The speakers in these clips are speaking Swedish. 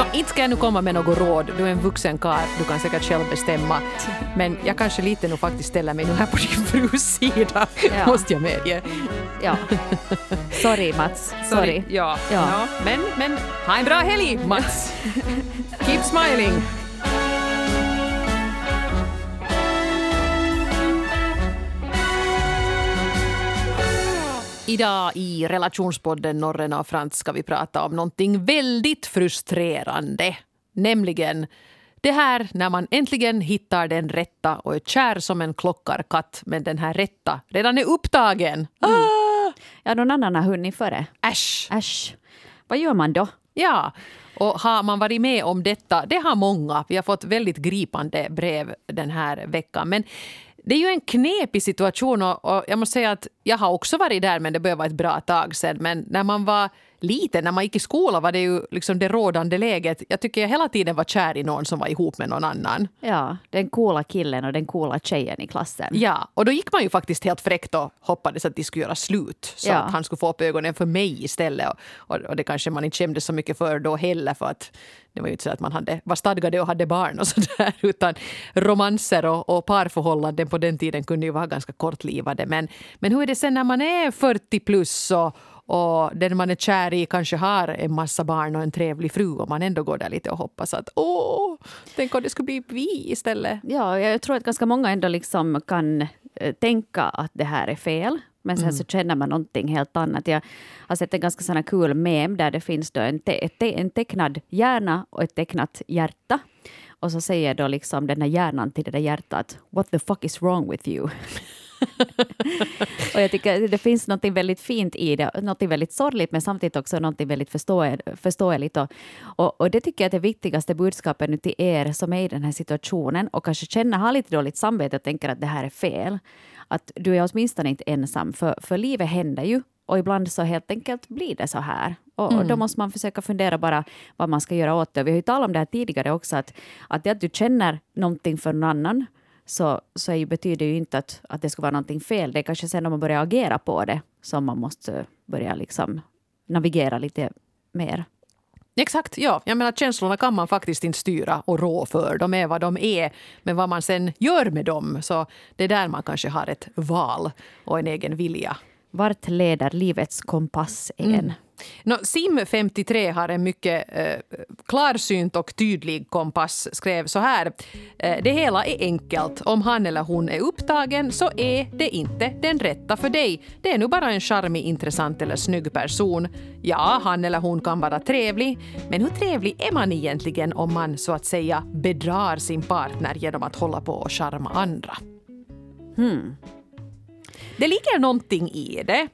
Nå, inte ska jag nu komma med något råd. Du är en vuxen karl, du kan säkert själv bestämma. Men jag kanske lite nog faktiskt ställer mig nu här på din frus sida, Ja. måste jag medge. Ja. Sorry Mats. Sorry. Ja. Ja. Ja. Men, men ha en bra helg, Mats. Keep smiling. Idag i relationspodden Norren och Frans ska vi prata om någonting väldigt frustrerande. Nämligen det här när man äntligen hittar den rätta och är kär som en klockarkatt men den här rätta redan är upptagen. Ah, Ja, någon annan har hunnit före. äsch! Äsch. Vad gör man då? Ja, och har man varit med om detta? Det har många. Vi har fått väldigt gripande brev den här veckan. Men det är ju en knepig situation och, och jag måste säga att jag har också varit där men det börjar vara ett bra tag sedan. Men när man var liten, när man gick i skolan var det ju liksom det rådande läget. Jag tycker jag hela tiden var kär i någon som var ihop med någon annan. Ja, den coola killen och den coola tjejen i klassen. Ja, och då gick man ju faktiskt helt fräckt och hoppades att de skulle göra slut så Ja. att han skulle få upp ögonen för mig istället. Och, och, och det kanske man inte kände så mycket för då heller för att det var ju inte så att man hade, var stadgade och hade barn och sådär utan romanser och, och parförhållanden på den tiden kunde ju vara ganska kortlivade. Men, men hur är det sen när man är 40 plus och, och den man är kär i kanske har en massa barn och en trevlig fru och man ändå går där lite och hoppas att åh, tänk om det skulle bli vi istället. Ja, jag tror att ganska många ändå liksom kan eh, tänka att det här är fel. Men sen så känner man någonting helt annat. Jag har sett en ganska sån kul mem där det finns då en, te, te, en tecknad hjärna och ett tecknat hjärta. Och så säger då liksom den här hjärnan till det där hjärtat What the fuck is wrong with you? och jag tycker det finns något väldigt fint i det, något väldigt sorgligt men samtidigt också något väldigt förstå, förståeligt. Och, och, och det tycker jag är det viktigaste budskapet nu till er som är i den här situationen och kanske känner, har lite dåligt samvete och tänker att det här är fel. Att du är åtminstone inte ensam, för, för livet händer ju och ibland så helt enkelt blir det så här. Och, och då måste man försöka fundera bara vad man ska göra åt det. Vi har ju talat om det här tidigare också, att, att det att du känner någonting för någon annan så, så är ju, betyder ju inte att, att det ska vara någonting fel. Det är kanske sen när man börjar agera på det som man måste börja liksom navigera lite mer. Exakt, ja. Jag menar, känslorna kan man faktiskt inte styra och rå för. De är vad de är. Men vad man sen gör med dem, så det är där man kanske har ett val och en egen vilja. Vart leder livets kompass en? Nå, Sim53 har en mycket eh, klarsynt och tydlig kompass. Skrev så här. Eh, det hela är enkelt. Om han eller hon är upptagen så är det inte den rätta för dig. Det är nu bara en charmig, intressant eller snygg person. Ja, han eller hon kan vara trevlig. Men hur trevlig är man egentligen om man så att säga bedrar sin partner genom att hålla på och charma andra? Det ligger någonting i det.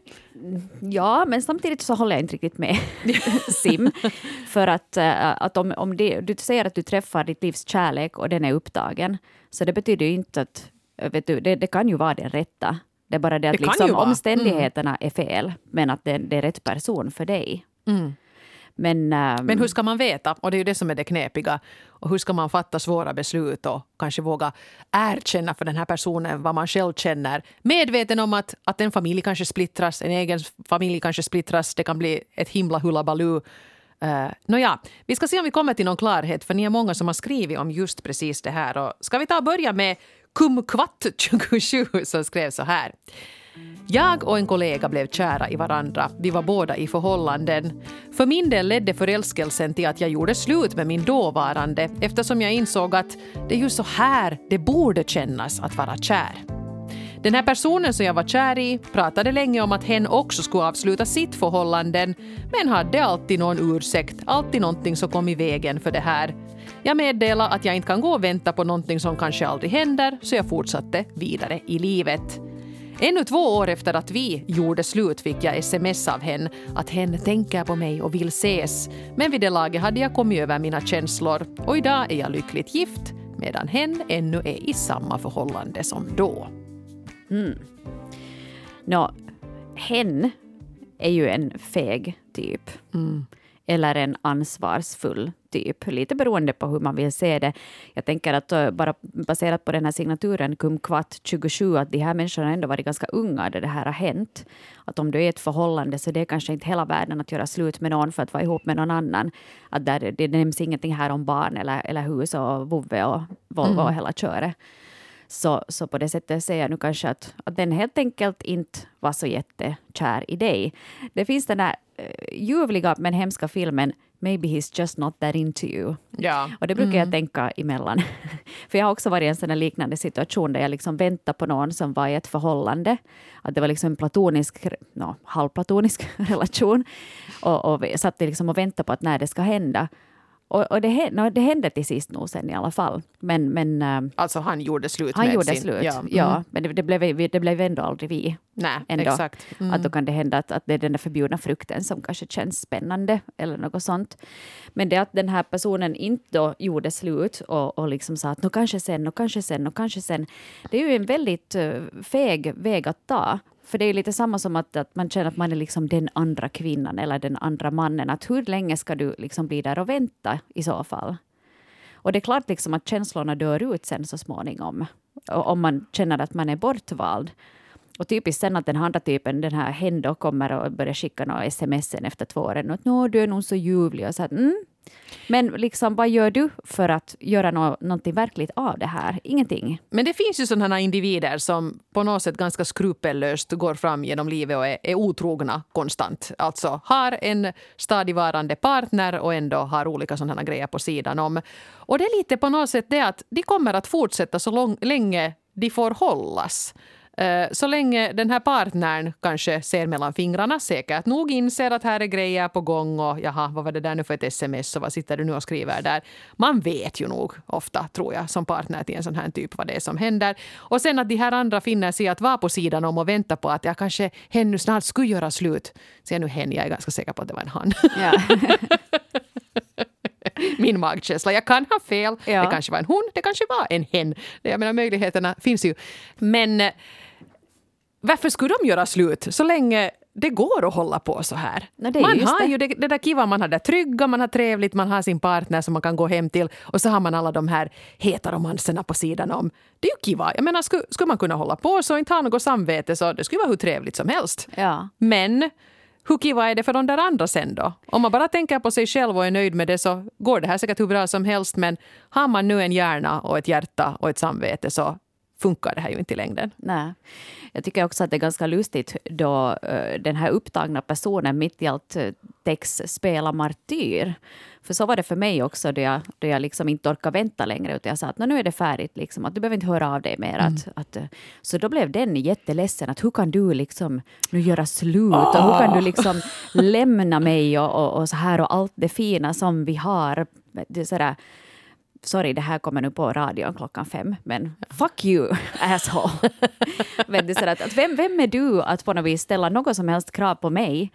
Ja, men samtidigt så håller jag inte riktigt med Sim. För att, eh, att om, om det, du säger att du träffar ditt livs kärlek och den är upptagen, så det betyder ju inte att... eh, Vet du, det, det kan ju vara den rätta. Det är bara det att Det liksom. Mm. omständigheterna är fel, men att det, det är rätt person för dig. Men, ehm, Men hur ska man veta? Och det är ju det som är det knepiga. Och hur ska man fatta svåra beslut och kanske våga erkänna för den här personen vad man själv känner. Medveten om att, att en familj kanske splittras, en egen familj kanske splittras. Det kan bli ett himla hullabaloo. Uh, Nåja, vi ska se om vi kommer till någon klarhet för ni är många som har skrivit om just precis det här. Och ska vi ta och börja med Kumkvatt27 som skrev så här. Jag och en kollega blev kära i varandra. Vi var båda i förhållanden. För min del ledde förälskelsen till att jag gjorde slut med min dåvarande eftersom jag insåg att det är ju så här det borde kännas att vara kär. Den här personen som jag var kär i pratade länge om att hen också skulle avsluta sitt förhållande men hade alltid någon ursäkt, alltid någonting som kom i vägen för det här. Jag meddelade att jag inte kan gå och vänta på någonting som kanske aldrig händer så jag fortsatte vidare i livet. Ännu två år efter att vi gjorde slut fick jag sms av henne att hen tänker på mig och vill ses. Men vid det laget hade jag kommit över mina känslor och idag är jag lyckligt gift medan hen ännu är i samma förhållande som då. Nå, hen är ju en feg typ. Eller en ansvarsfull typ, lite beroende på hur man vill se det. Jag tänker att eh, bara baserat på den här signaturen kumkvatt 27, att de här människorna ändå varit ganska unga när det här har hänt. Att om du är i ett förhållande så det är kanske inte hela världen att göra slut med någon för att vara ihop med någon annan. Att där, det nämns ingenting här om barn eller, eller hus och vovve och Volvo mm. och hela köret. Så, så på det sättet ser jag nu kanske att, att den helt enkelt inte var så jättekär i dig. Det finns den där uh, ljuvliga men hemska filmen Maybe he's just not that into you. Ja. Och det brukar mm. jag tänka emellan. För jag har också varit i en sån liknande situation där jag liksom väntade på någon som var i ett förhållande. Att det var liksom en platonisk, no, halvplatonisk relation. Och, och satt liksom och väntade på att när det ska hända. Och, och det, no, det, hände till sist nog sen i alla fall. Men, men, uh, alltså han gjorde slut han med gjorde sin... Slut, ja. Mm. ja men det, det, blev, det blev ändå aldrig vi. Nej, ändå. exakt. Mm. Att då kan det hända att, att det är den där förbjudna frukten som kanske känns spännande eller något sånt. Men det att den här personen inte då gjorde slut och, och liksom sa att nu kanske sen, och kanske sen, och kanske sen. Det är ju en väldigt uh, feg väg att ta. För det är lite samma som att, att man känner att man är liksom den andra kvinnan eller den andra mannen. Att hur länge ska du liksom bli där och vänta i så fall? Och det är klart liksom att känslorna dör ut sen så småningom. Och om man känner att man är bortvald. Och typiskt sen att den andra typen, den här hen då kommer och börjar skicka några sms efter två år. Att Nå, du är nog så ljuvlig. Och så att, mm, men liksom, vad gör du för att göra no någonting verkligt av det här? Ingenting. Men det finns ju sådana individer som på något sätt ganska skrupellöst går fram genom livet och är, är otrogna konstant. Alltså har en stadigvarande partner och ändå har olika sådana grejer på sidan om. Och det är lite på något sätt det att de kommer att fortsätta så lång, länge de får hållas. Eh, så länge den här partnern kanske ser mellan fingrarna, säkert nog inser att här är grejer på gång och jaha, vad var det där nu för ett sms och vad sitter du nu och skriver där? Man vet ju nog ofta, tror jag, som partner till en sån här typ vad det är som händer. Och sen att de här andra finner sig att vara på sidan om och vänta på att jag kanske hen nu snart skulle göra slut. Säger nu hen, jag är ganska säker på att det var en han. Ja. min magkänsla. Jag kan ha fel. Ja. Det kanske var en hon, det kanske var en hen. Jag menar, möjligheterna finns ju. Men varför skulle de göra slut så länge det går att hålla på så här. No, man har det. ju det, det där kiva, man har det trygga, man har trevligt, man har sin partner som man kan gå hem till och så har man alla de här heta romanserna på sidan om. Det är ju kiva. Jag menar, skulle, skulle man kunna hålla på så och inte ha något samvete så det skulle vara hur trevligt som helst. Ja. Men hur kiva är det för de där andra sen då? Om man bara tänker på sig själv och är nöjd med det så går det här säkert hur bra som helst men har man nu en hjärna och ett hjärta och ett samvete så funkar det här ju inte i längden. Nej. Jag tycker också att det är ganska lustigt då uh, den här upptagna personen mitt i allt uh, text spelar martyr. För så var det för mig också då jag, då jag liksom inte orkade vänta längre. Utan jag sa att nu är det färdigt, liksom, att du behöver inte höra av dig mer. Mm. Att, att, uh, så då blev den jätteledsen. Att hur kan du liksom nu göra slut? Oh. Och hur kan du liksom lämna mig och, och, och, så här och allt det fina som vi har. Det är sådär, sorry, det här kommer nu på radion klockan fem, men fuck you, asshole. men det är att, att vem, vem är du att på något vis ställa något som helst krav på mig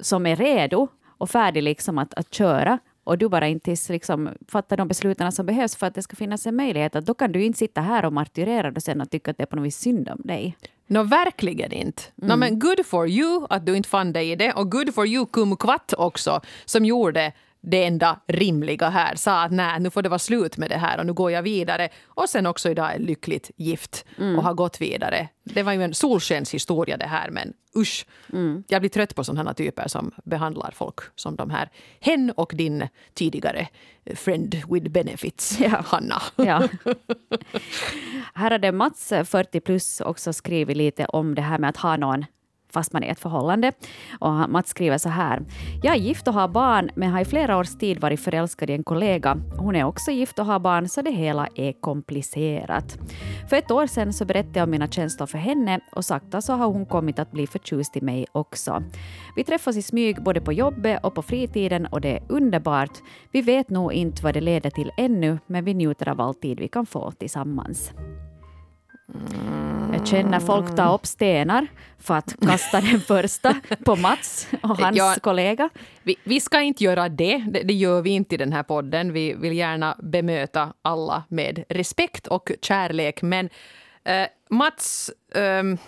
som är redo och färdig liksom att, att köra och du bara inte liksom fattar de besluten som behövs för att det ska finnas en möjlighet, att då kan du inte sitta här och martyrera dig sen och tycka att det är på något vis synd om dig. Nå, no, verkligen inte. Mm. No, men good for you att du inte fann dig i det och good for you Kumkvatt också som gjorde det enda rimliga här. Sa att nej, nu får det vara slut med det här och nu går jag vidare. Och sen också idag är lyckligt gift mm. och har gått vidare. Det var ju en solskenshistoria det här men usch. Mm. Jag blir trött på sådana typer som behandlar folk som de här. Hen och din tidigare friend with benefits, ja. Hanna. Ja. Här hade Mats, 40 plus, också skrivit lite om det här med att ha någon fast man är i ett förhållande. Och Mats skriver så här. Jag är gift och har barn, men har i flera års tid varit förälskad i en kollega. Hon är också gift och har barn, så det hela är komplicerat. För ett år sedan så berättade jag om mina känslor för henne och sakta så har hon kommit att bli förtjust i mig också. Vi träffas i smyg både på jobbet och på fritiden och det är underbart. Vi vet nog inte vad det leder till ännu, men vi njuter av all tid vi kan få tillsammans. Mm. Jag känner folk ta upp stenar för att kasta den första på Mats och hans ja, kollega. Vi, vi, ska inte göra det. det. det. gör vi inte i den här podden. Vi vill gärna bemöta alla med respekt och kärlek. Men uh, Mats... Um,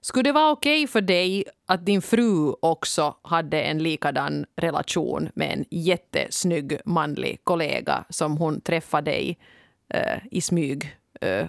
Skulle det vara okej för dig att din fru också hade en likadan relation med en jättesnygg manlig kollega som hon träffade dig eh, i smyg eh,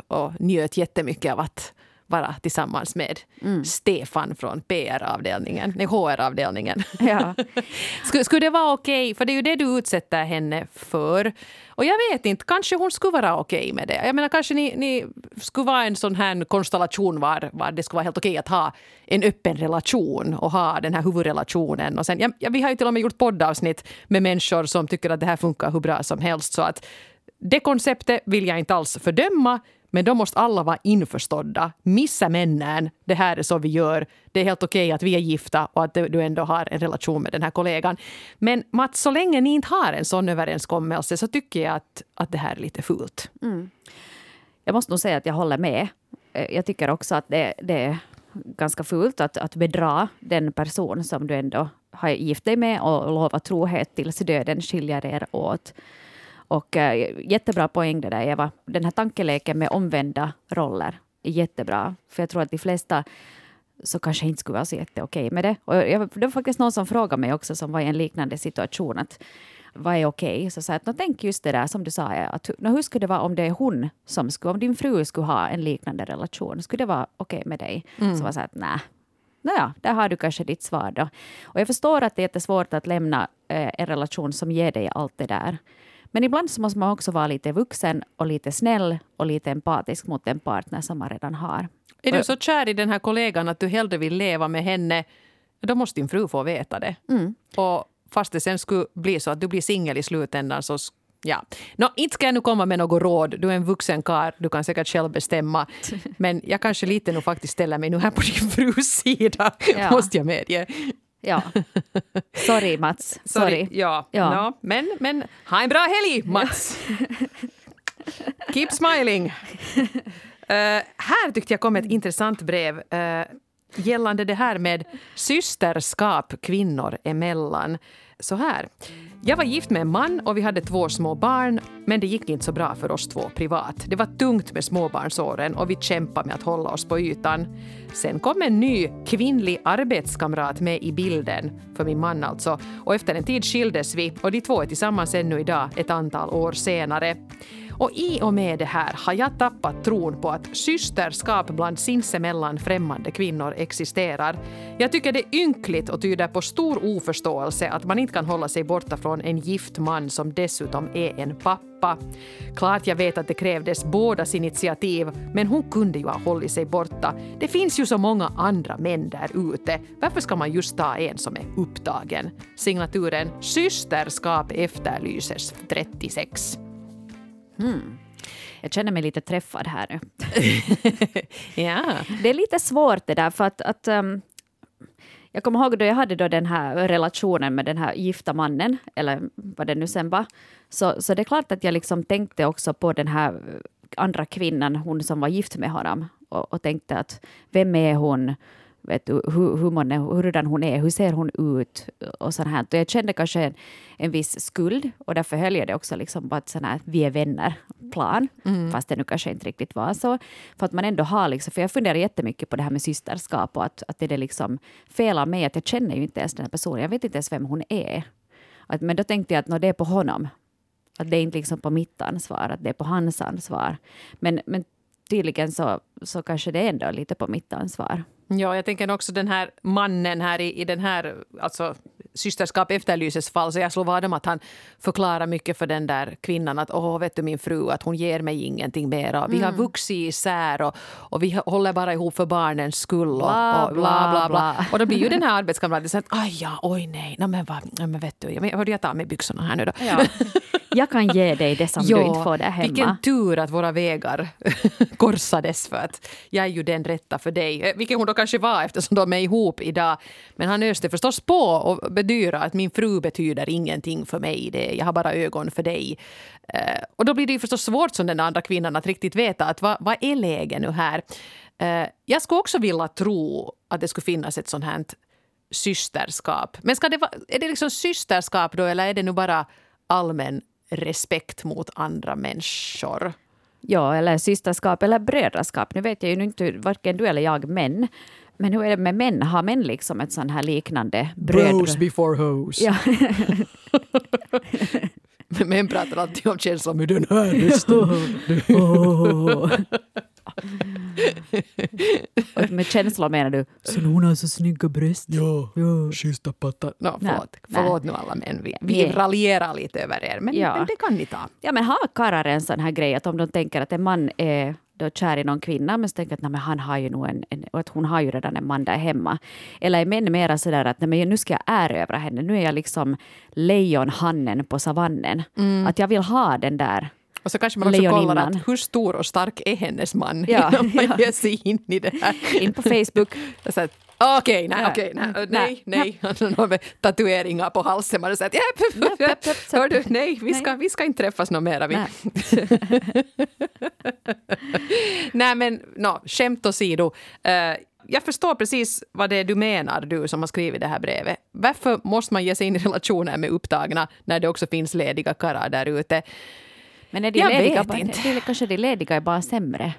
och njöt jättemycket av att vara tillsammans med mm. Stefan från PR-avdelningen, nej, HR-avdelningen. Ja. skulle, skulle det vara okej? Okay? För det är ju det du utsätter henne för. Och jag vet inte, kanske hon skulle vara okej okay med det. Jag menar kanske ni, ni skulle vara en sån här konstellation var, var det skulle vara helt okej okay att ha en öppen relation och ha den här huvudrelationen. Och sen, ja, ja, vi har ju till och med gjort poddavsnitt med människor som tycker att det här funkar hur bra som helst. Så att det konceptet vill jag inte alls fördöma. Men då måste alla vara införstådda. Missa männen, det här är så vi gör. Det är helt okej okay att vi är gifta och att du ändå har en relation med den här kollegan. Men Mats, så länge ni inte har en sån överenskommelse så tycker jag att, att det här är lite fult. Mm. Jag måste nog säga att jag håller med. Eh, jag tycker också att det, det är ganska fult att, att bedra den person som du ändå har gift dig med och lovat trohet tills döden skiljer er åt. Och äh, jättebra poäng det där Eva. Den här tankeleken med omvända roller är jättebra. För jag tror att de flesta så kanske inte skulle vara så jätteokej med det. Och jag, det var faktiskt någon som frågade mig också som var i en liknande situation. att vad är okej? Så sa jag tänk just det där som du sa. Att, hur skulle det vara om det är hon som skulle, om din fru skulle ha en liknande relation? Skulle det vara okej med dig? Mm. Så var så att nej, Nåja, där har du kanske ditt svar då. Och jag förstår att det är jättesvårt att lämna eh, en relation som ger dig allt det där. Men ibland så måste man också vara lite vuxen och lite snäll och lite empatisk mot den partner som man redan har. Är du så kär i den här kollegan att du hellre vill leva med henne, då måste din fru få veta det. Mm. Och fast det sen skulle bli så att du blir singel i slutändan så Ja. No, inte ska jag nu komma med något råd. Du är en vuxen karl, du kan säkert själv bestämma. Men jag kanske lite nog faktiskt ställer mig nu här på din frus sida, ja. måste jag medge. Ja. Sorry Mats. Sorry. Sorry. Ja. ja. No, men, men ha en bra helg Mats. Keep smiling. Uh, här tyckte jag kom ett intressant brev uh, gällande det här med systerskap kvinnor emellan. Så här. Jag var gift med en man och vi hade två små barn, men det gick inte så bra för oss två privat. Det var tungt med småbarnsåren och vi kämpade med att hålla oss på ytan. Sen kom en ny kvinnlig arbetskamrat med i bilden, för min man alltså, och efter en tid skildes vi och de två är tillsammans ännu idag, ett antal år senare. Och i och med det här har jag tappat tron på att systerskap bland sinsemellan främmande kvinnor existerar. Jag tycker det är ynkligt och tyder på stor oförståelse att man inte kan hålla sig borta från en gift man som dessutom är en pappa. Klart jag vet att det krävdes bådas initiativ, men hon kunde ju ha hållit sig borta. Det finns ju så många andra män där ute. Varför ska man just ta en som är upptagen? Signaturen Systerskap efterlyses 36. Hmm. Jag känner mig lite träffad här nu. ja. Det är lite svårt det där, för att, att um, jag kommer ihåg då jag hade då den här relationen med den här gifta mannen, eller vad det nu sen var, så, så det är klart att jag liksom tänkte också på den här andra kvinnan, hon som var gift med honom, och, och tänkte att vem är hon? Vet du, hur, hur, man, hurdan hon är, hur ser hon ut och sånt här. Och jag kände kanske en, en viss skuld och därför höll jag det också liksom på ett sån här vi är vänner-plan, mm. fast det nu kanske inte riktigt var så. För att man ändå har liksom, för jag funderar jättemycket på det här med systerskap och att, att det är liksom fel av mig att jag känner ju inte ens den här personen, jag vet inte ens vem hon är. Att, men då tänkte jag att no, det är på honom, att det är inte liksom på mitt ansvar, att det är på hans ansvar. Men, men tydligen så, så kanske det är ändå lite på mitt ansvar. Ja, jag tänker också den här mannen här i, i den här alltså, systerskap efterlyses fall. Så jag slår vad om att han förklarar mycket för den där kvinnan att åh, vet du min fru, att hon ger mig ingenting mera. Vi har mm. vuxit isär och, och vi håller bara ihop för barnens skull. Och bla, och bla, bla, bla. Och då blir ju den här arbetskamraten så att aj ja, oj nej, no, men, vad, men vet du, jag, hörde jag tar med byxorna här nu då. Ja. Jag kan ge dig det som jo, du inte får där hemma. Vilken tur att våra vägar korsades för att jag är ju den rätta för dig. Eh, vilket hon då kanske var eftersom de är ihop idag. Men han öste förstås på och fördyra, att min fru betyder ingenting för mig. Det, jag har bara ögon för dig. Eh, och då blir det ju förstås svårt som den andra kvinnan att riktigt veta att vad, vad är läget nu här. Eh, jag skulle också vilja tro att det skulle finnas ett sånt här systerskap. Men ska det va, är det liksom systerskap då eller är det nu bara allmän respekt mot andra människor? Ja, eller systerskap eller brödraskap. Nu vet jag ju inte varken du eller jag, män. Men hur är det med män? Har män liksom ett sån här liknande bröd? Bros before hoes. Ja. Men män pratar alltid om känslor med den här rösten. Och med känslor menar du så hon har så snygga bröst. Ja, Ja. schyssta pattar. No, Nej, förlåt, förlåt nu alla män. Vi, vi raljerar lite över er, men, Ja. men det kan ni ta. Ja, men har karlar en sån här grej att om de tänker att en man är då kär i någon kvinna men så tänker att nej, men han har ju nog en, en, och att hon har ju redan en man där hemma. Eller är män mera sådär att nej, men nu ska jag erövra henne, nu är jag liksom lejonhannen på savannen. Att jag vill ha den där. Och så kanske man också kollar att hur stor och stark är hennes man Ja, innan man ja. ger sig in i det här. In på Facebook. Att, Okej, nej, Ja. okej, nej, Nej. nej, nej. Någon med tatueringar på halsen. Man har Japp, japp, japp, Hör du, nej, vi ska, vi ska inte träffas något mera. Vi. Nej. Nej, men no, skämt åsido. Uh, jag förstår precis vad det är du menar, du som har skrivit det här brevet. Varför måste man ge sig in i relationer med upptagna när det också finns lediga karlar där ute? Men är de Jag lediga vet inte. Det kanske de lediga är bara sämre.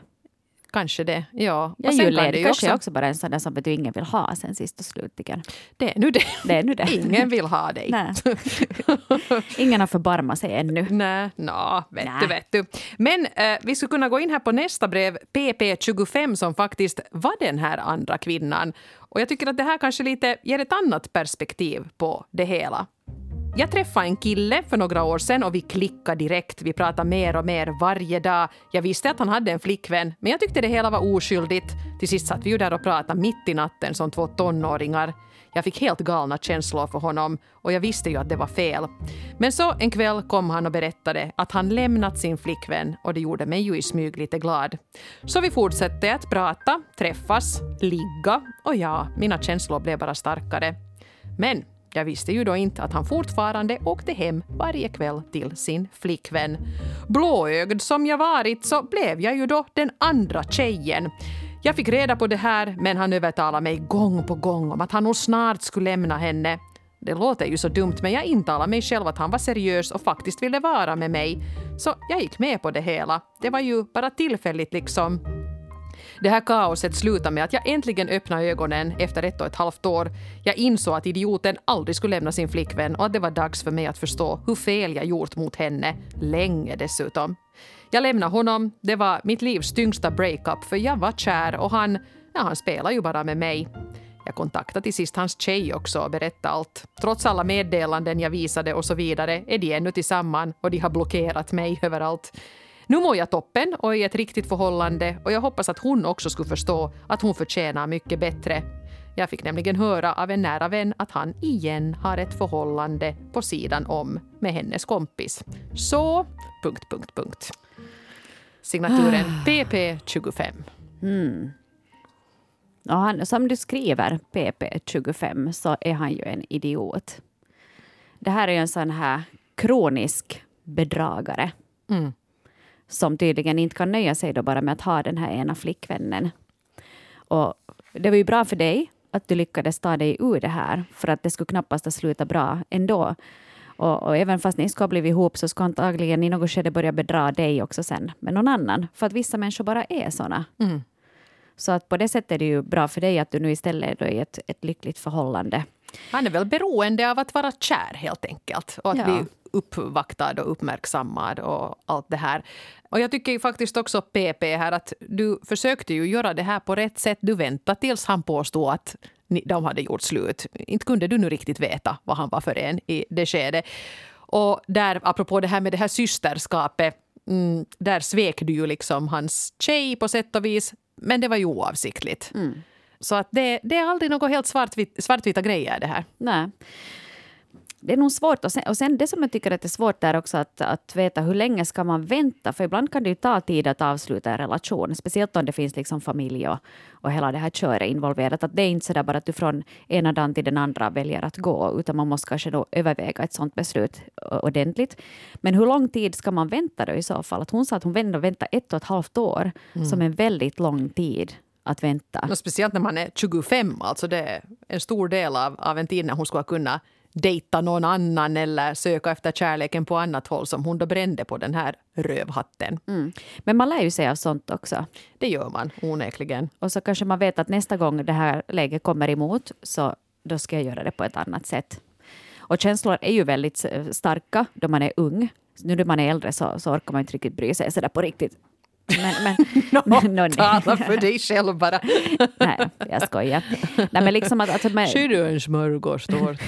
Kanske det, ja. Jag sen är ju kan det kanske är också bara en sån där som vet du, ingen vill ha sen sist och slutligen. Det är nu det. Det är nu det. Ingen vill ha dig. Ingen har förbarmat sig ännu. Nej, nå, vet Nä. du, vet du. Men eh, vi skulle kunna gå in här på nästa brev, PP25, som faktiskt var den här andra kvinnan. Och jag tycker att det här kanske lite ger ett annat perspektiv på det hela. Jag träffade en kille för några år sedan och vi klickade direkt. Vi pratade mer och mer varje dag. Jag visste att han hade en flickvän, men jag tyckte det hela var oskyldigt. Till sist satt vi ju där och pratade mitt i natten som två tonåringar. Jag fick helt galna känslor för honom och jag visste ju att det var fel. Men så en kväll kom han och berättade att han lämnat sin flickvän och det gjorde mig ju i smyg lite glad. Så vi fortsatte att prata, träffas, ligga och ja, mina känslor blev bara starkare. Men jag visste ju då inte att han fortfarande åkte hem varje kväll till sin flickvän. Blåögd som jag varit så blev jag ju då den andra tjejen. Jag fick reda på det här men han övertalade mig gång på gång om att han nog snart skulle lämna henne. Det låter ju så dumt men jag intalade mig själv att han var seriös och faktiskt ville vara med mig. Så jag gick med på det hela. Det var ju bara tillfälligt liksom. Det här kaoset slutade med att jag äntligen öppnade ögonen efter ett och ett halvt år. Jag insåg att idioten aldrig skulle lämna sin flickvän och att det var dags för mig att förstå hur fel jag gjort mot henne. Länge dessutom. Jag lämnade honom. Det var mitt livs tyngsta breakup för jag var kär och han, ja, han spelar ju bara med mig. Jag kontaktade till sist hans tjej också och berättade allt. Trots alla meddelanden jag visade och så vidare är de ännu tillsammans och de har blockerat mig överallt. Nu mår jag toppen och är i ett riktigt förhållande och jag hoppas att hon också skulle förstå att hon förtjänar mycket bättre. Jag fick nämligen höra av en nära vän att han igen har ett förhållande på sidan om med hennes kompis. Så... Punkt, punkt, punkt. Signaturen PP25. Och han, som du skriver, PP25, så är han ju en idiot. Det här är ju en sån här kronisk bedragare Mm. Som tydligen inte kan nöja sig då bara med att ha den här ena flickvännen. Och det var ju bra för dig att du lyckades ta dig ur det här, för att det skulle knappast ha slutat bra ändå. Och, och även fast ni ska ha blivit ihop så ska antagligen i något skede börja bedra dig också sen med någon annan. För att vissa människor bara är såna. Mm. Så att på det sättet är det ju bra för dig att du nu istället är i ett, ett lyckligt förhållande. Han är väl beroende av att vara kär helt enkelt och att Ja. bli uppvaktad och uppmärksammad och allt det här. Och jag tycker faktiskt också PP här att du försökte ju göra det här på rätt sätt. Du väntade tills han påstod att de hade gjort slut. Inte kunde du nu riktigt veta vad han var för en i det skedet. Och där, apropå det här med det här systerskapet, mm, där svek du ju liksom hans tjej på sätt och vis. Men det var ju oavsiktligt. Så att det, det är aldrig något helt svartvit, svartvita grejer det här. Nej. Det är nog svårt. Och sen, och sen det som jag tycker att det är svårt är också att, att veta hur länge ska man vänta. För ibland kan det ju ta tid att avsluta en relation. Speciellt om det finns liksom familj och, och hela det här köret involverat. Att det är inte så där bara att du från ena dagen till den andra väljer att gå. Utan man måste kanske då överväga ett sånt beslut ordentligt. Men hur lång tid ska man vänta då i så fall? Att hon sa att hon ändå väntar ett och ett halvt år. Som en väldigt lång tid att vänta. Och speciellt när man är 25. Alltså det är en stor del av, av en tid när hon skulle kunna dejta någon annan eller söka efter kärleken på annat håll som hon då brände på den här rövhatten. Mm. Men man lär ju sig av sånt också. Det gör man onekligen. Och så kanske man vet att nästa gång det här läget kommer emot så då ska jag göra det på ett annat sätt. Och känslor är ju väldigt starka då man är ung. Nu när man är äldre så, så orkar man inte riktigt bry sig sådär på riktigt. Men, men, no, men, tala för dig själv bara. nej, jag skojar. Nej, men liksom att, alltså, men, Ser du en smörgåstårta?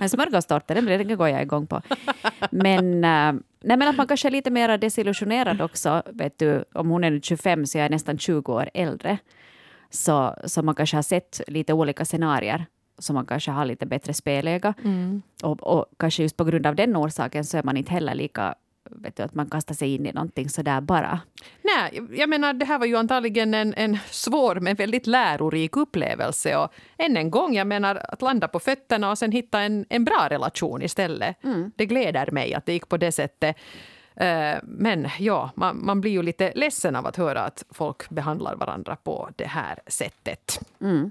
en smörgåstårta, den, den går jag igång på. Men, uh, nej, men att man kanske är lite mer desillusionerad också. Vet du, om hon är 25 så jag är nästan 20 år äldre. Så, så man kanske har sett lite olika scenarier så man kanske har lite bättre spelöga. Mm. Och, och, kanske just på grund av den orsaken så är man inte heller lika vet du, att man kastar sig in i någonting sådär bara. Nej, jag menar det här var ju antagligen en, en svår men väldigt lärorik upplevelse. Och än en gång, jag menar att landa på fötterna och sen hitta en, en bra relation istället. Mm. Det gläder mig att det gick på det sättet. Eh, men ja, man, man, blir ju lite ledsen av att höra att folk behandlar varandra på det här sättet. Mm.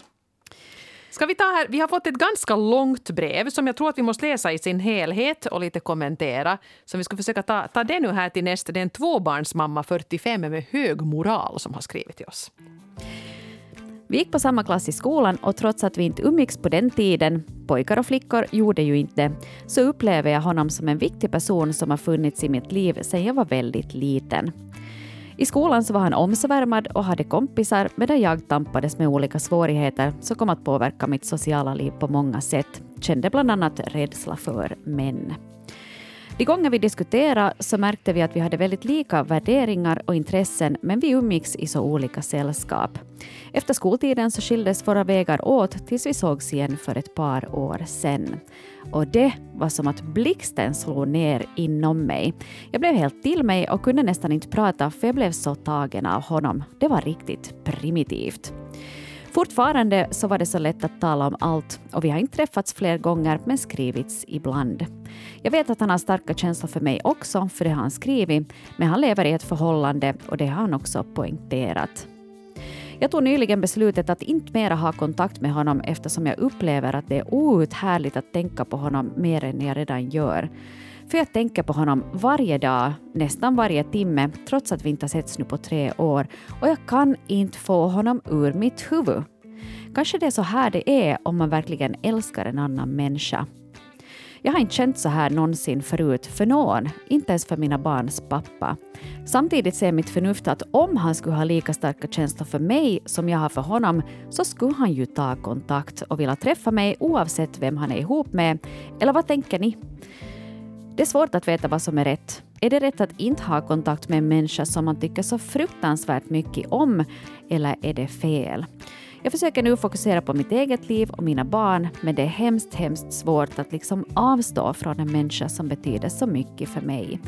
Ska vi ta här? Vi har fått ett ganska långt brev som jag tror att vi måste läsa i sin helhet och lite kommentera. Så vi ska försöka ta, ta det nu här till nästa. Det är en tvåbarnsmamma, 45, med hög moral som har skrivit till oss. Vi gick på samma klass i skolan och trots att vi inte umgicks på den tiden, pojkar och flickor gjorde ju inte, så upplever jag honom som en viktig person som har funnits i mitt liv sedan jag var väldigt liten. I skolan så var han omsvärmad och hade kompisar medan jag tampades med olika svårigheter som kom att påverka mitt sociala liv på många sätt. Kände bland annat rädsla för män. De gånger vi diskuterade så märkte vi att vi hade väldigt lika värderingar och intressen men vi umgicks i så olika sällskap. Efter skoltiden så skildes våra vägar åt tills vi sågs igen för ett par år sedan. Och det var som att blixten slog ner inom mig. Jag blev helt till mig och kunde nästan inte prata för jag blev så tagen av honom. Det var riktigt primitivt. Fortfarande så var det så lätt att tala om allt och vi har inte träffats fler gånger men skrivits ibland. Jag vet att han har starka känslor för mig också, för det har han skrivit, men han lever i ett förhållande och det har han också poängterat. Jag tog nyligen beslutet att inte mera ha kontakt med honom eftersom jag upplever att det är outhärdligt att tänka på honom mer än jag redan gör. För jag tänker på honom varje dag, nästan varje timme, trots att vi inte har setts nu på tre år och jag kan inte få honom ur mitt huvud. Kanske det är så här det är om man verkligen älskar en annan människa. Jag har inte känt så här någonsin förut för någon, inte ens för mina barns pappa. Samtidigt säger mitt förnuft att om han skulle ha lika starka känslor för mig som jag har för honom så skulle han ju ta kontakt och vilja träffa mig oavsett vem han är ihop med. Eller vad tänker ni? Det är svårt att veta vad som är rätt. Är det rätt att inte ha kontakt med en människa som man tycker så fruktansvärt mycket om? Eller är det fel? Jag försöker nu fokusera på mitt eget liv och mina barn, men det är hemskt, hemskt svårt att liksom avstå från en människa som betyder så mycket för mig.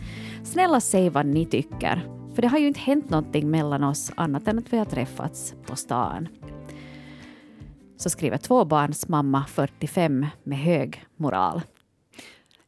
Snälla säg vad ni tycker, för det har ju inte hänt någonting mellan oss annat än att vi har träffats på stan. Så skriver tvåbarnsmamma 45 med hög moral.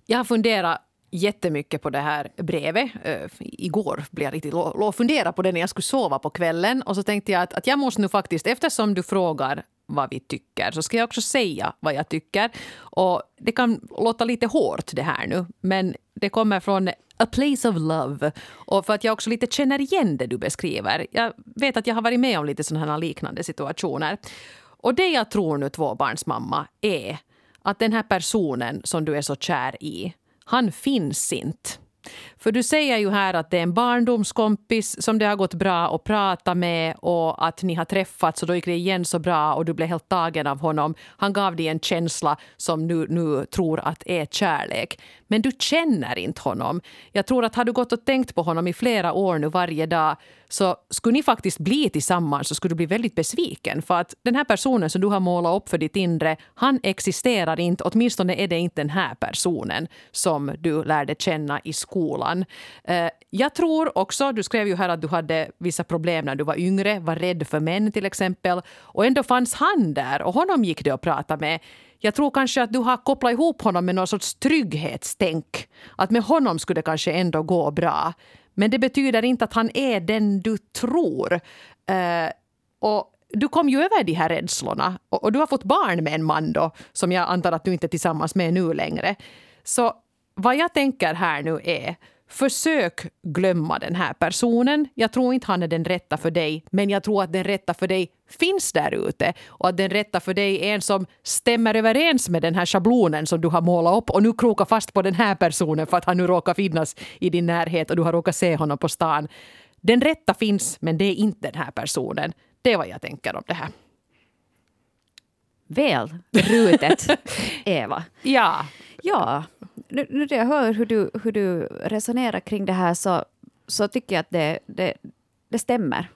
Jag har funderat jättemycket på det här brevet. Uh, igår blev jag riktigt låg och funderade på det när jag skulle sova på kvällen. Och så tänkte jag att, att jag måste nu faktiskt, eftersom du frågar vad vi tycker, så ska jag också säga vad jag tycker. Och det kan låta lite hårt det här nu, men det kommer från A place of love. Och för att jag också lite känner igen det du beskriver. Jag vet att jag har varit med om lite sådana här liknande situationer. Och det jag tror nu tvåbarnsmamma är att den här personen som du är så kär i han finns inte. För du säger ju här att det är en barndomskompis som det har gått bra att prata med och att ni har träffats och då gick det igen så bra och du blev helt tagen av honom. Han gav dig en känsla som du nu tror att är kärlek. Men du känner inte honom. Jag tror att har du gått och tänkt på honom i flera år nu varje dag så skulle ni faktiskt bli tillsammans så skulle du bli väldigt besviken. För att den här personen som du har målat upp för ditt inre, han existerar inte. Åtminstone är det inte den här personen som du lärde känna i skolan. Eh, jag tror också, du skrev ju här att du hade vissa problem när du var yngre, var rädd för män till exempel. Och ändå fanns han där och honom gick det att prata med. Jag tror kanske att du har kopplat ihop honom med någon sorts trygghetstänk. Att med honom skulle det kanske ändå gå bra. Men det betyder inte att han är den du tror. Uh, Och du kom ju över de här rädslorna och, och, du har fått barn med en man då, som jag antar att du inte är tillsammans med nu längre. Så vad jag tänker här nu är Försök glömma den här personen. Jag tror inte han är den rätta för dig, men jag tror att den rätta för dig finns där ute. Och att den rätta för dig är en som stämmer överens med den här schablonen som du har målat upp och nu krokar fast på den här personen för att han nu råkar finnas i din närhet och du har råkat se honom på stan. Den rätta finns, men det är inte den här personen. Det är vad jag tänker om det här. Väl rutet, Eva. Ja. Ja, nu, nu när jag hör hur du, hur du resonerar kring det här så, så tycker jag att det, det, det stämmer,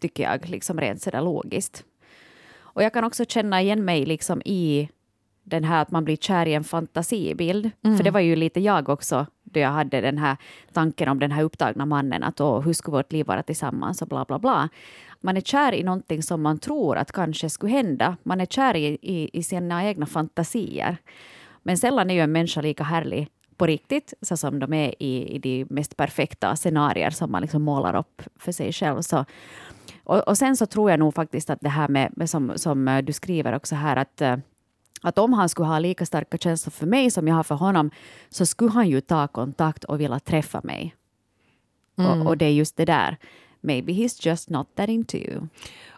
tycker jag, liksom rent sådär logiskt. Och jag kan också känna igen mig liksom i den här att man blir kär i en fantasibild. Mm. För det var ju lite jag också, då jag hade den här tanken om den här upptagna mannen, att åh, hur skulle vårt liv vara tillsammans och bla bla bla. Man är kär i någonting som man tror att kanske skulle hända. Man är kär i, i, i sina egna fantasier. Men sällan är ju en människa lika härlig på riktigt, så som de är i, i de mest perfekta scenarier som man liksom målar upp för sig själv. Så, och, och sen så tror jag nog faktiskt att det här med, med som, som du skriver också här, att eh, att om han skulle ha lika starka känslor för mig som jag har för honom, så skulle han ju ta kontakt och vilja träffa mig. Mm. Och, och, det är just det där. Maybe he's just not that into you.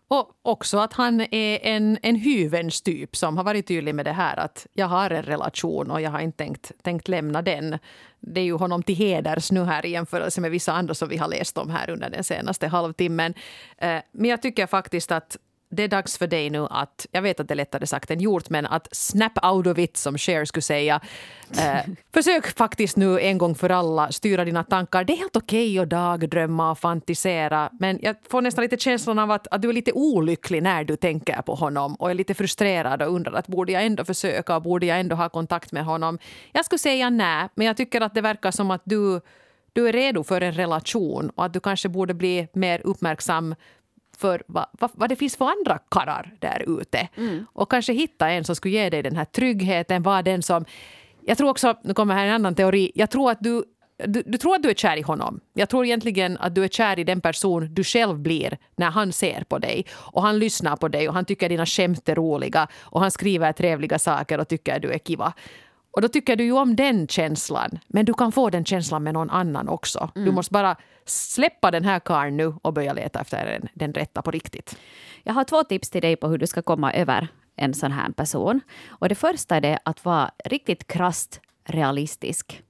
Och också att han är en, en hyvens typ som har varit tydlig med det här att jag har en relation och jag har inte tänkt, tänkt lämna den. Det är ju honom till heders nu här i jämförelse med vissa andra som vi har läst om här under den senaste halvtimmen. Eh, men jag tycker faktiskt att det är dags för dig nu att, jag vet att det är lättare sagt än gjort, men att snap out of it som Cher skulle säga. Eh, försök faktiskt nu en gång för alla styra dina tankar. Det är helt okej okay att dagdrömma och fantisera, men jag får nästan lite känslan av att, att du är lite olycklig när du tänker på honom och är lite frustrerad och undrar att borde jag ändå försöka och borde jag ändå ha kontakt med honom? Jag skulle säga nej, men jag tycker att det verkar som att du du är redo för en relation och att du kanske borde bli mer uppmärksam för vad, vad, vad, det finns för andra karrar där ute. Mm. Och kanske hitta en som skulle ge dig den här tryggheten. Var den som... Jag tror också, nu kommer här en annan teori. Jag tror att du du, du, tror att du är kär i honom. Jag tror egentligen att du är kär i den person du själv blir när han ser på dig. Och han lyssnar på dig och han tycker dina skämt är roliga. Och han skriver trevliga saker och tycker att du är kiva. Och då tycker du ju om den känslan. Men du kan få den känslan med någon annan också. Mm. Du måste bara släppa den här karln nu och börja leta efter den, den rätta på riktigt. Jag har två tips till dig på hur du ska komma över en sån här person. Och det första är att vara riktigt krast realistisk.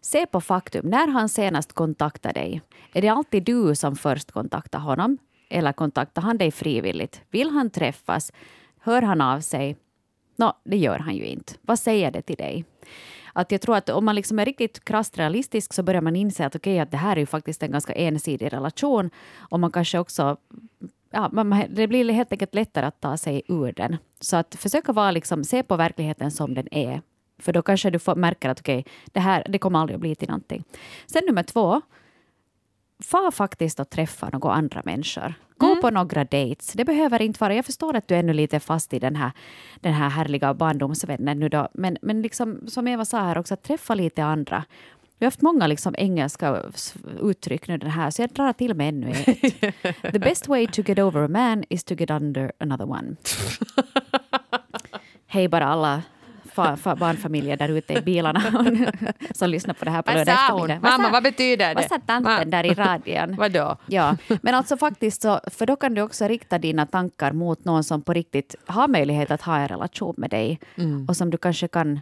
Se på faktum. När han senast kontaktade dig, är det alltid du som först kontaktar honom? Eller kontaktar han dig frivilligt? Vill han träffas? Hör han av sig? Nå, det gör han ju inte. Vad säger det till dig? Att jag tror att om man liksom är riktigt krasst realistisk så börjar man inse att okej, okay, att det här är ju faktiskt en ganska ensidig relation och man kanske också Ja, man, det blir helt enkelt lättare att ta sig ur den. Så att försöka vara liksom, se på verkligheten som den är. För då kanske du får, märker att okej, okay, det här det kommer aldrig att bli till någonting. Sen nummer två, far faktiskt och träffa några andra människor. Gå mm. på några dates. Det behöver inte vara... Jag förstår att du är ännu lite fast i den här, den här härliga barndomsvännen nu då. Men, men liksom, som Eva sa här också, träffa lite andra. Vi har haft många liksom engelska uttryck nu den här, så jag drar till med ännu ett. The best way to get over a man is to get under another one. Hej bara alla fa, fa, barnfamiljer där ute i bilarna som lyssnar på det här på lördag eftermiddag. Mamma, vad betyder det? Vad sa tanten där i radion? Vadå? Ja, men alltså faktiskt så, för då kan du också rikta dina tankar mot någon som på riktigt har möjlighet att ha en relation med dig mm. och som du kanske kan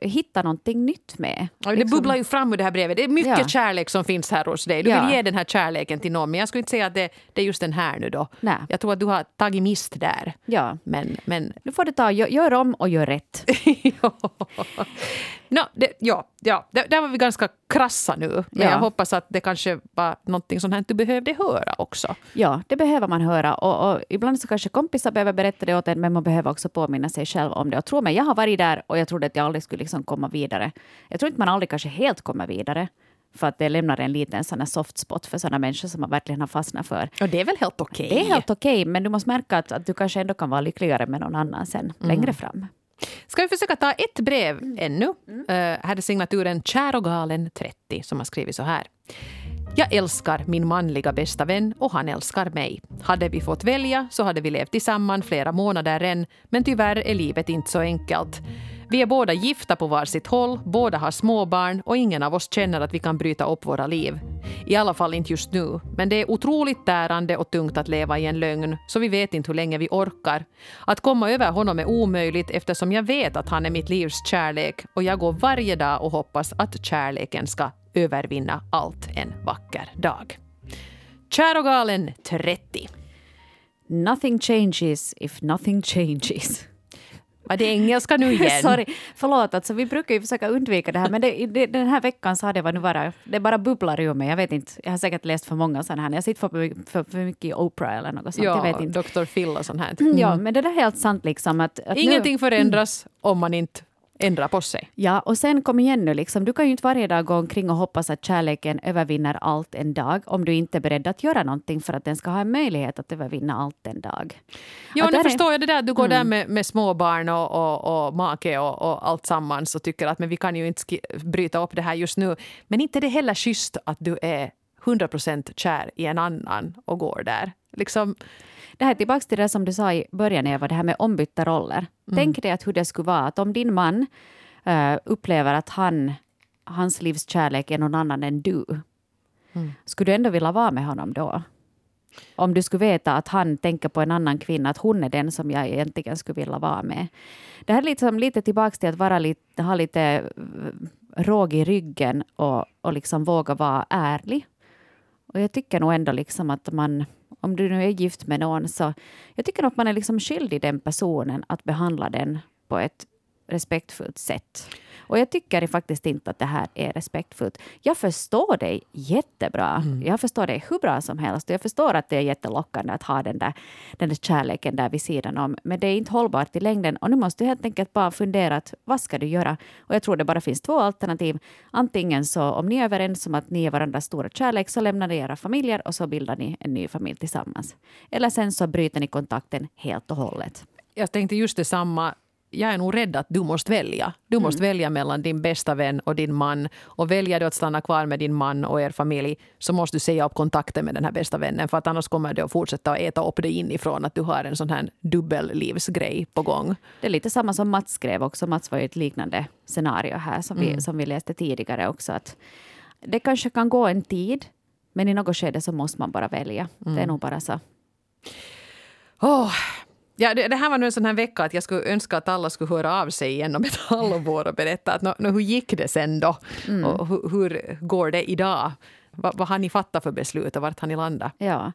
hitta någonting nytt med. Ja, det liksom. bubblar ju fram ur det här brevet. Det är mycket ja. kärlek som finns här hos dig. Du vill ge den här kärleken till någon, men jag skulle inte säga att det, det är just den här nu då. Nej. Jag tror att du har tagit mist där. Ja. Men, men... Nu får du ta, gör, gör om och gör rätt. no, det, ja, ja. där var vi ganska krassa nu. Men ja. jag hoppas att det kanske var någonting sånt här du behövde höra också. Ja, det behöver man höra. Och, och, ibland så kanske kompisar behöver berätta det åt en, men man behöver också påminna sig själv om det. Och tro mig, jag har varit där och jag trodde att jag aldrig skulle liksom komma vidare. Jag tror inte man aldrig kanske helt kommer vidare för att det lämnar en liten sån soft spot för sådana människor som man verkligen har fastnat för. Och det är väl helt okej? Okay. Det är helt okej, okay, men du måste märka att, att du kanske ändå kan vara lyckligare med någon annan sen mm. längre fram. Ska vi försöka ta ett brev mm. ännu? Mm. Uh, här är signaturen Kär och galen 30 som har skrivit så här. Jag älskar min manliga bästa vän och han älskar mig. Hade vi fått välja så hade vi levt tillsammans flera månader än, men tyvärr är livet inte så enkelt. Vi är båda gifta på varsitt håll, båda har småbarn och ingen av oss känner att vi kan bryta upp våra liv. I alla fall inte just nu. Men det är otroligt tärande och tungt att leva i en lögn, så vi vet inte hur länge vi orkar. Att komma över honom är omöjligt eftersom jag vet att han är mitt livs kärlek och jag går varje dag och hoppas att kärleken ska övervinna allt en vacker dag. Kär och galen 30. Nothing changes if nothing changes. Var det engelska nu igen? Sorry, förlåt. Alltså, vi brukar ju försöka undvika det här, men det, det, den här veckan så har det varit bara, det bara bubblar ur mig. Jag vet inte, jag har säkert läst för många sådana här. Jag sitter för, för, för mycket i Oprah eller något sånt. Ja, jag vet inte. Dr. Phil och sånt här. Mm. Ja, men det där är helt sant liksom. Att, att Ingenting nu, förändras om man inte ändra på sig. Ja, och sen kom igen nu, liksom, du kan ju inte varje dag gå omkring och hoppas att kärleken övervinner allt en dag om du inte är beredd att göra någonting för att den ska ha en möjlighet att övervinna allt en dag. Ja, nu förstår jag det där. Du går mm. där med, med småbarn och, och, och make och, och allt sammans och tycker att men vi kan ju inte bryta upp det här just nu. Men inte det heller schysst att du är 100 procent kär i en annan och går där. Liksom, det här är tillbaka till det som du sa i början, Eva, det här med ombytta roller. Mm. Tänk dig att hur det skulle vara att om din man uh, upplever att han, hans livs kärlek är någon annan än du. Mm. Skulle du ändå vilja vara med honom då? Om du skulle veta att han tänker på en annan kvinna, att hon är den som jag egentligen skulle vilja vara med. Det här är liksom lite tillbaka till att vara lite, ha lite eh, råg i ryggen och, och liksom våga vara ärlig. Och jag tycker nog ändå liksom att man om du nu är gift med någon, så jag tycker att man är liksom skyldig den personen att behandla den på ett respektfullt sätt. Och jag tycker faktiskt inte att det här är respektfullt. Jag förstår dig jättebra. Mm. Jag förstår dig hur bra som helst. Jag förstår att det är jättelockande att ha den där, den där kärleken där vid sidan om. Men det är inte hållbart i längden. Och nu måste du helt enkelt bara fundera att vad ska du göra? Och jag tror det bara finns två alternativ. Antingen så om ni är överens om att ni är varandras stora kärlek så lämnar ni era familjer och så bildar ni en ny familj tillsammans. Eller sen så bryter ni kontakten helt och hållet. Jag tänkte just detsamma jag är nog rädd att du måste välja. Du måste mm. välja mellan din bästa vän och din man. Och väljer du att stanna kvar med din man och er familj så måste du säga upp kontakten med den här bästa vännen för att annars kommer det att fortsätta att äta upp dig inifrån att du har en sån här dubbellivsgrej på gång. Det är lite samma som Mats skrev också. Mats var ju ett liknande scenario här som, mm. vi, som vi läste tidigare också. Att det kanske kan gå en tid men i något skede så måste man bara välja. Mm. Det är mm. nog bara så. Oh, Ja, det, det, här var nu en sån här vecka att jag skulle önska att alla skulle höra av sig igen om ett halvår och berätta att, no, no, hur gick det sen då? Mm. Och hur, hur, går det idag? Vad, vad har ni fattat för beslut och vart har ni landat? Ja.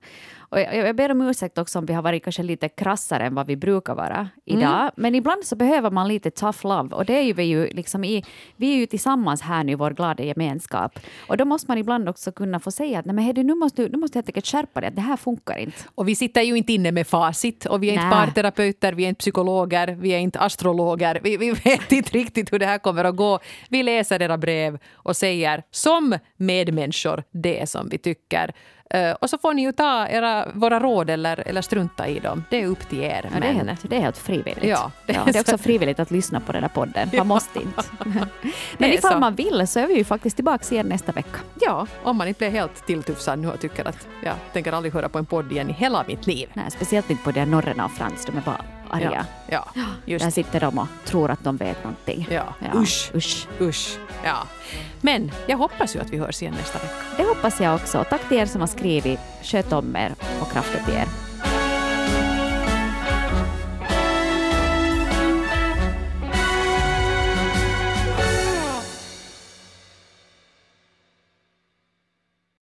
Och jag, jag ber om ursäkt också om vi har varit kanske lite krassare än vad vi brukar vara idag. Mm. Men ibland så behöver man lite tough love. Och det är ju vi ju liksom i, vi är ju tillsammans här nu i vår glada gemenskap. Och då måste man ibland också kunna få säga att nej men hej, nu måste du nu måste helt enkelt skärpa dig, det här funkar inte. Och vi sitter ju inte inne med facit och vi är nej. inte parterapeuter, vi är inte psykologer, vi är inte astrologer. Vi, vi vet inte riktigt hur det här kommer att gå. Vi läser era brev och säger som medmänniskor det som vi tycker. Uh, och så får ni ju ta era, våra råd eller, eller strunta i dem. Det är upp till er. Ja, det, är helt, det är helt frivilligt. Ja, det, ja, det är också frivilligt att lyssna på den här podden. Man ja. måste inte. Men ifall så. man vill så är vi ju faktiskt tillbaka igen nästa vecka. Ja, om man inte blir helt tilltufsad nu och tycker att jag tänker aldrig höra på en podd igen i hela mitt liv. Nej, speciellt inte på de norrarna och Frans. De är bara arga. Ja, ja, just. Där sitter de och tror att de vet någonting. Ja. ja. Usch. Usch. Usch. Ja. Men jag hoppas ju att vi hörs igen nästa vecka. Det hoppas jag också. Tack till er som har skrivit. Sköt om er och krafter till er.